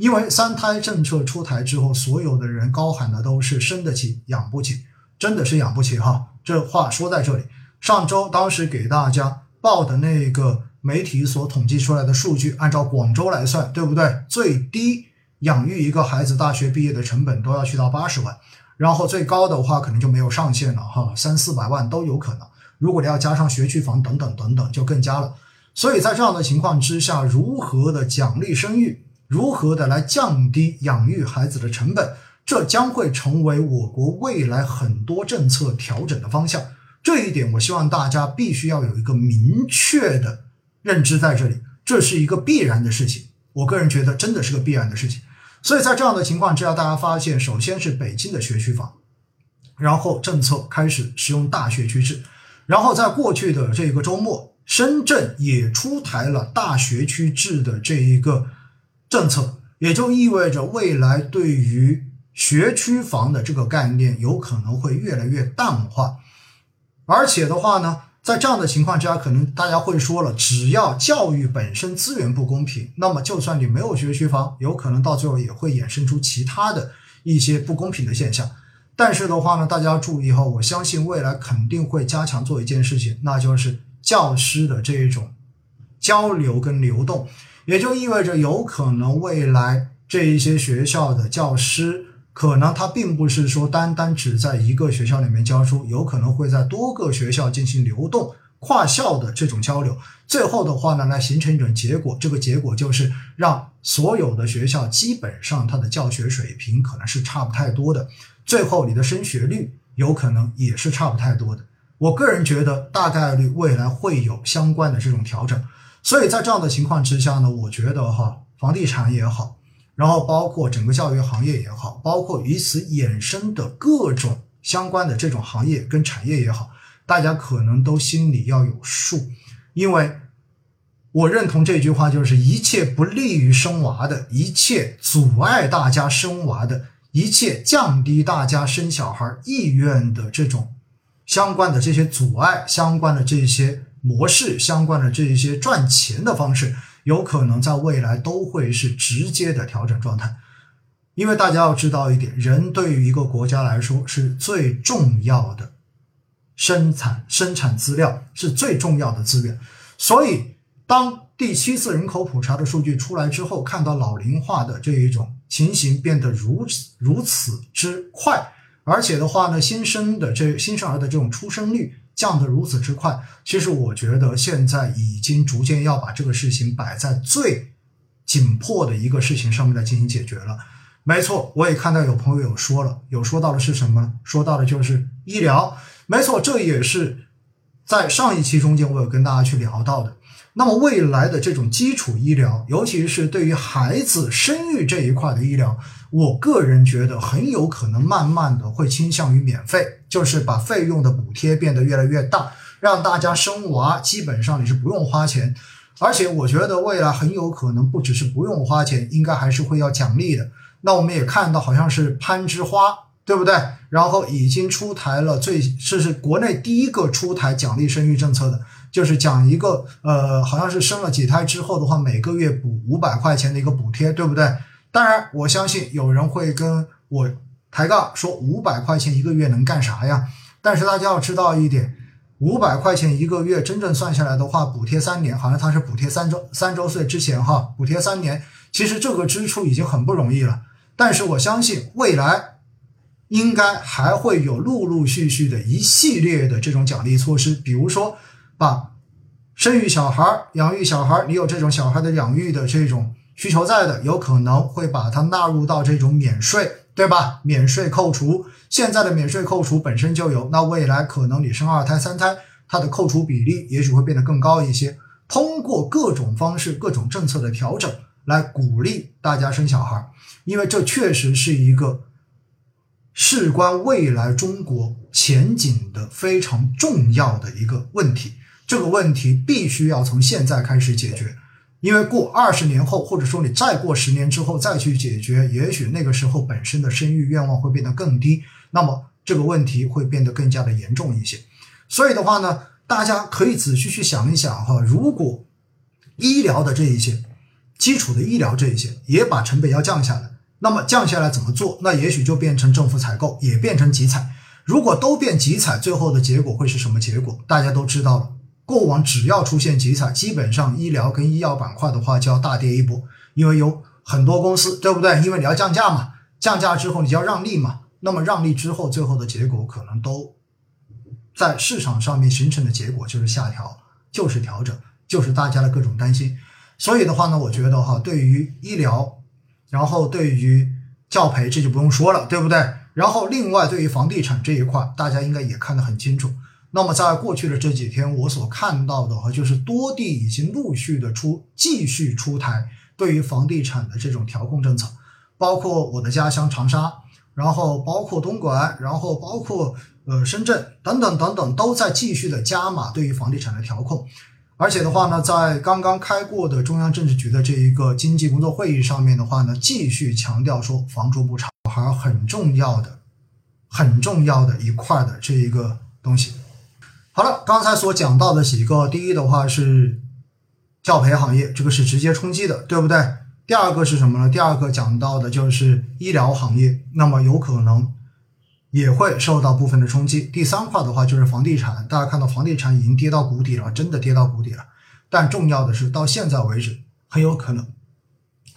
因为三胎政策出台之后，所有的人高喊的都是生得起养不起，真的是养不起哈。这话说在这里，上周当时给大家报的那个媒体所统计出来的数据，按照广州来算，对不对？最低养育一个孩子大学毕业的成本都要去到八十万，然后最高的话可能就没有上限了哈，三四百万都有可能。如果你要加上学区房等等等等，就更加了。所以在这样的情况之下，如何的奖励生育，如何的来降低养育孩子的成本，这将会成为我国未来很多政策调整的方向。这一点，我希望大家必须要有一个明确的认知在这里，这是一个必然的事情。我个人觉得，真的是个必然的事情。所以在这样的情况之下，大家发现，首先是北京的学区房，然后政策开始使用大学区制。然后在过去的这个周末，深圳也出台了大学区制的这一个政策，也就意味着未来对于学区房的这个概念有可能会越来越淡化。而且的话呢，在这样的情况之下，可能大家会说了，只要教育本身资源不公平，那么就算你没有学区房，有可能到最后也会衍生出其他的一些不公平的现象。但是的话呢，大家要注意哈，我相信未来肯定会加强做一件事情，那就是教师的这一种交流跟流动，也就意味着有可能未来这一些学校的教师，可能他并不是说单单只在一个学校里面教书，有可能会在多个学校进行流动。跨校的这种交流，最后的话呢，来形成一种结果。这个结果就是让所有的学校基本上它的教学水平可能是差不太多的，最后你的升学率有可能也是差不太多的。我个人觉得大概率未来会有相关的这种调整。所以在这样的情况之下呢，我觉得哈，房地产也好，然后包括整个教育行业也好，包括与此衍生的各种相关的这种行业跟产业也好。大家可能都心里要有数，因为我认同这句话，就是一切不利于生娃的，一切阻碍大家生娃的，一切降低大家生小孩意愿的这种相关的这些阻碍，相关的这些模式，相关的这一些赚钱的方式，有可能在未来都会是直接的调整状态。因为大家要知道一点，人对于一个国家来说是最重要的。生产生产资料是最重要的资源，所以当第七次人口普查的数据出来之后，看到老龄化的这一种情形变得如此如此之快，而且的话呢，新生的这新生儿的这种出生率降得如此之快，其实我觉得现在已经逐渐要把这个事情摆在最紧迫的一个事情上面来进行解决了。没错，我也看到有朋友有说了，有说到的是什么？说到的就是医疗。没错，这也是在上一期中间我有跟大家去聊到的。那么未来的这种基础医疗，尤其是对于孩子生育这一块的医疗，我个人觉得很有可能慢慢的会倾向于免费，就是把费用的补贴变得越来越大，让大家生娃基本上你是不用花钱。而且我觉得未来很有可能不只是不用花钱，应该还是会要奖励的。那我们也看到好像是攀枝花。对不对？然后已经出台了最，这是国内第一个出台奖励生育政策的，就是讲一个呃，好像是生了几胎之后的话，每个月补五百块钱的一个补贴，对不对？当然，我相信有人会跟我抬杠说五百块钱一个月能干啥呀？但是大家要知道一点，五百块钱一个月真正算下来的话，补贴三年，好像它是补贴三周三周岁之前哈，补贴三年，其实这个支出已经很不容易了。但是我相信未来。应该还会有陆陆续续的一系列的这种奖励措施，比如说把生育小孩、养育小孩，你有这种小孩的养育的这种需求在的，有可能会把它纳入到这种免税，对吧？免税扣除，现在的免税扣除本身就有，那未来可能你生二胎、三胎，它的扣除比例也许会变得更高一些。通过各种方式、各种政策的调整来鼓励大家生小孩，因为这确实是一个。事关未来中国前景的非常重要的一个问题，这个问题必须要从现在开始解决，因为过二十年后，或者说你再过十年之后再去解决，也许那个时候本身的生育愿望会变得更低，那么这个问题会变得更加的严重一些。所以的话呢，大家可以仔细去想一想哈，如果医疗的这一些基础的医疗这一些，也把成本要降下来。那么降下来怎么做？那也许就变成政府采购，也变成集采。如果都变集采，最后的结果会是什么结果？大家都知道了。过往只要出现集采，基本上医疗跟医药板块的话就要大跌一波，因为有很多公司，对不对？因为你要降价嘛，降价之后你就要让利嘛。那么让利之后，最后的结果可能都在市场上面形成的结果就是下调，就是调整，就是大家的各种担心。所以的话呢，我觉得哈，对于医疗。然后对于教培这就不用说了，对不对？然后另外对于房地产这一块，大家应该也看得很清楚。那么在过去的这几天，我所看到的哈，就是多地已经陆续的出继续出台对于房地产的这种调控政策，包括我的家乡长沙，然后包括东莞，然后包括呃深圳等等等等，都在继续的加码对于房地产的调控。而且的话呢，在刚刚开过的中央政治局的这一个经济工作会议上面的话呢，继续强调说房住不炒还很重要的、很重要的一块的这一个东西。好了，刚才所讲到的几个，第一的话是教培行业，这个是直接冲击的，对不对？第二个是什么呢？第二个讲到的就是医疗行业，那么有可能。也会受到部分的冲击。第三块的话就是房地产，大家看到房地产已经跌到谷底了，真的跌到谷底了。但重要的是，到现在为止，很有可能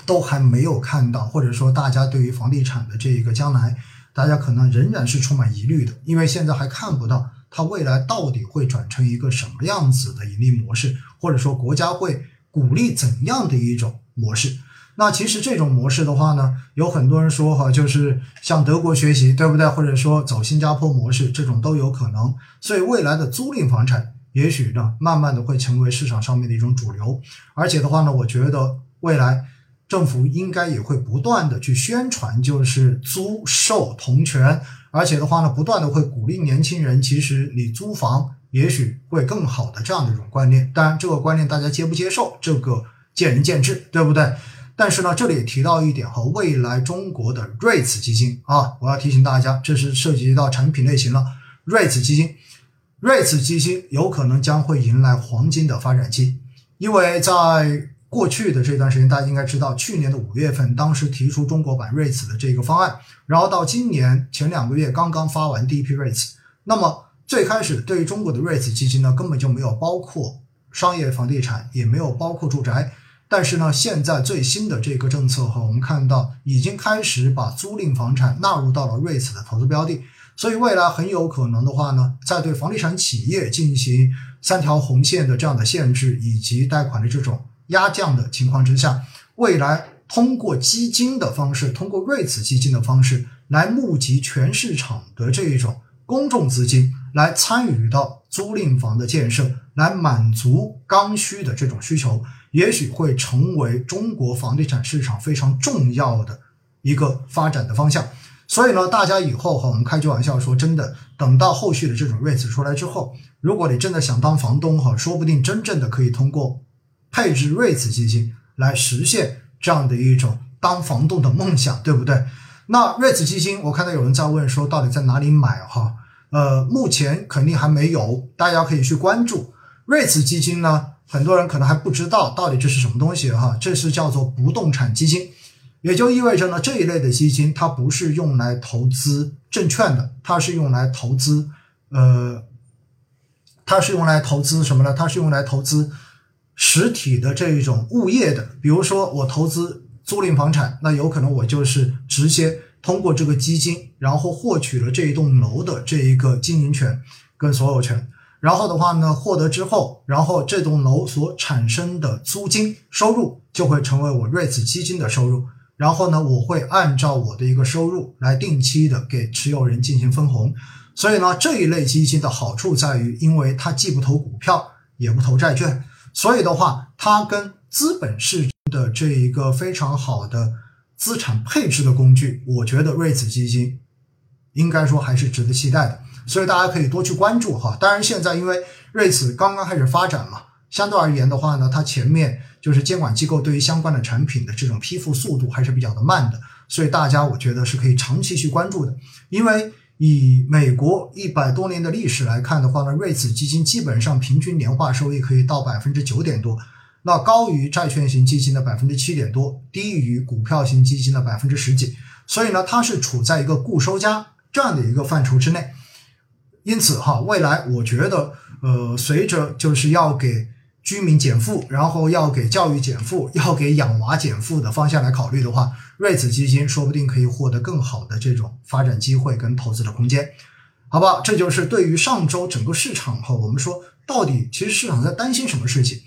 都还没有看到，或者说大家对于房地产的这一个将来，大家可能仍然是充满疑虑的，因为现在还看不到它未来到底会转成一个什么样子的盈利模式，或者说国家会鼓励怎样的一种模式。那其实这种模式的话呢，有很多人说哈，就是向德国学习，对不对？或者说走新加坡模式，这种都有可能。所以未来的租赁房产，也许呢，慢慢的会成为市场上面的一种主流。而且的话呢，我觉得未来政府应该也会不断的去宣传，就是租售同权。而且的话呢，不断的会鼓励年轻人，其实你租房也许会更好的这样的一种观念。当然，这个观念大家接不接受，这个见仁见智，对不对？但是呢，这里也提到一点哈，未来中国的 REITs 基金啊，我要提醒大家，这是涉及到产品类型了。REITs 基金，REITs 基金有可能将会迎来黄金的发展期，因为在过去的这段时间，大家应该知道，去年的五月份，当时提出中国版 REITs 的这个方案，然后到今年前两个月刚刚发完第一批 REITs，那么最开始对于中国的 REITs 基金呢，根本就没有包括商业房地产，也没有包括住宅。但是呢，现在最新的这个政策哈，我们看到已经开始把租赁房产纳入到了 REITs 的投资标的，所以未来很有可能的话呢，在对房地产企业进行三条红线的这样的限制以及贷款的这种压降的情况之下，未来通过基金的方式，通过 REITs 基金的方式来募集全市场的这一种公众资金，来参与到租赁房的建设，来满足刚需的这种需求。也许会成为中国房地产市场非常重要的一个发展的方向，所以呢，大家以后哈，我们开句玩笑说，真的，等到后续的这种 REITs 出来之后，如果你真的想当房东哈，说不定真正的可以通过配置 REITs 基金来实现这样的一种当房东的梦想，对不对？那 REITs 基金，我看到有人在问说，到底在哪里买哈？呃，目前肯定还没有，大家可以去关注 REITs 基金呢。很多人可能还不知道到底这是什么东西哈，这是叫做不动产基金，也就意味着呢这一类的基金它不是用来投资证券的，它是用来投资呃，它是用来投资什么呢？它是用来投资实体的这一种物业的，比如说我投资租赁房产，那有可能我就是直接通过这个基金，然后获取了这一栋楼的这一个经营权跟所有权。然后的话呢，获得之后，然后这栋楼所产生的租金收入就会成为我 REITs 基金的收入。然后呢，我会按照我的一个收入来定期的给持有人进行分红。所以呢，这一类基金的好处在于，因为它既不投股票，也不投债券，所以的话，它跟资本市的这一个非常好的资产配置的工具，我觉得 REITs 基金应该说还是值得期待的。所以大家可以多去关注哈。当然，现在因为瑞慈刚刚开始发展嘛，相对而言的话呢，它前面就是监管机构对于相关的产品的这种批复速度还是比较的慢的。所以大家我觉得是可以长期去关注的。因为以美国一百多年的历史来看的话呢，瑞慈基金基本上平均年化收益可以到百分之九点多。那高于债券型基金的百分之七点多，低于股票型基金的百分之十几，所以呢，它是处在一个固收加这样的一个范畴之内。因此哈，未来我觉得，呃，随着就是要给居民减负，然后要给教育减负，要给养娃减负的方向来考虑的话，瑞子基金说不定可以获得更好的这种发展机会跟投资的空间。好不好，这就是对于上周整个市场哈，我们说到底其实市场在担心什么事情？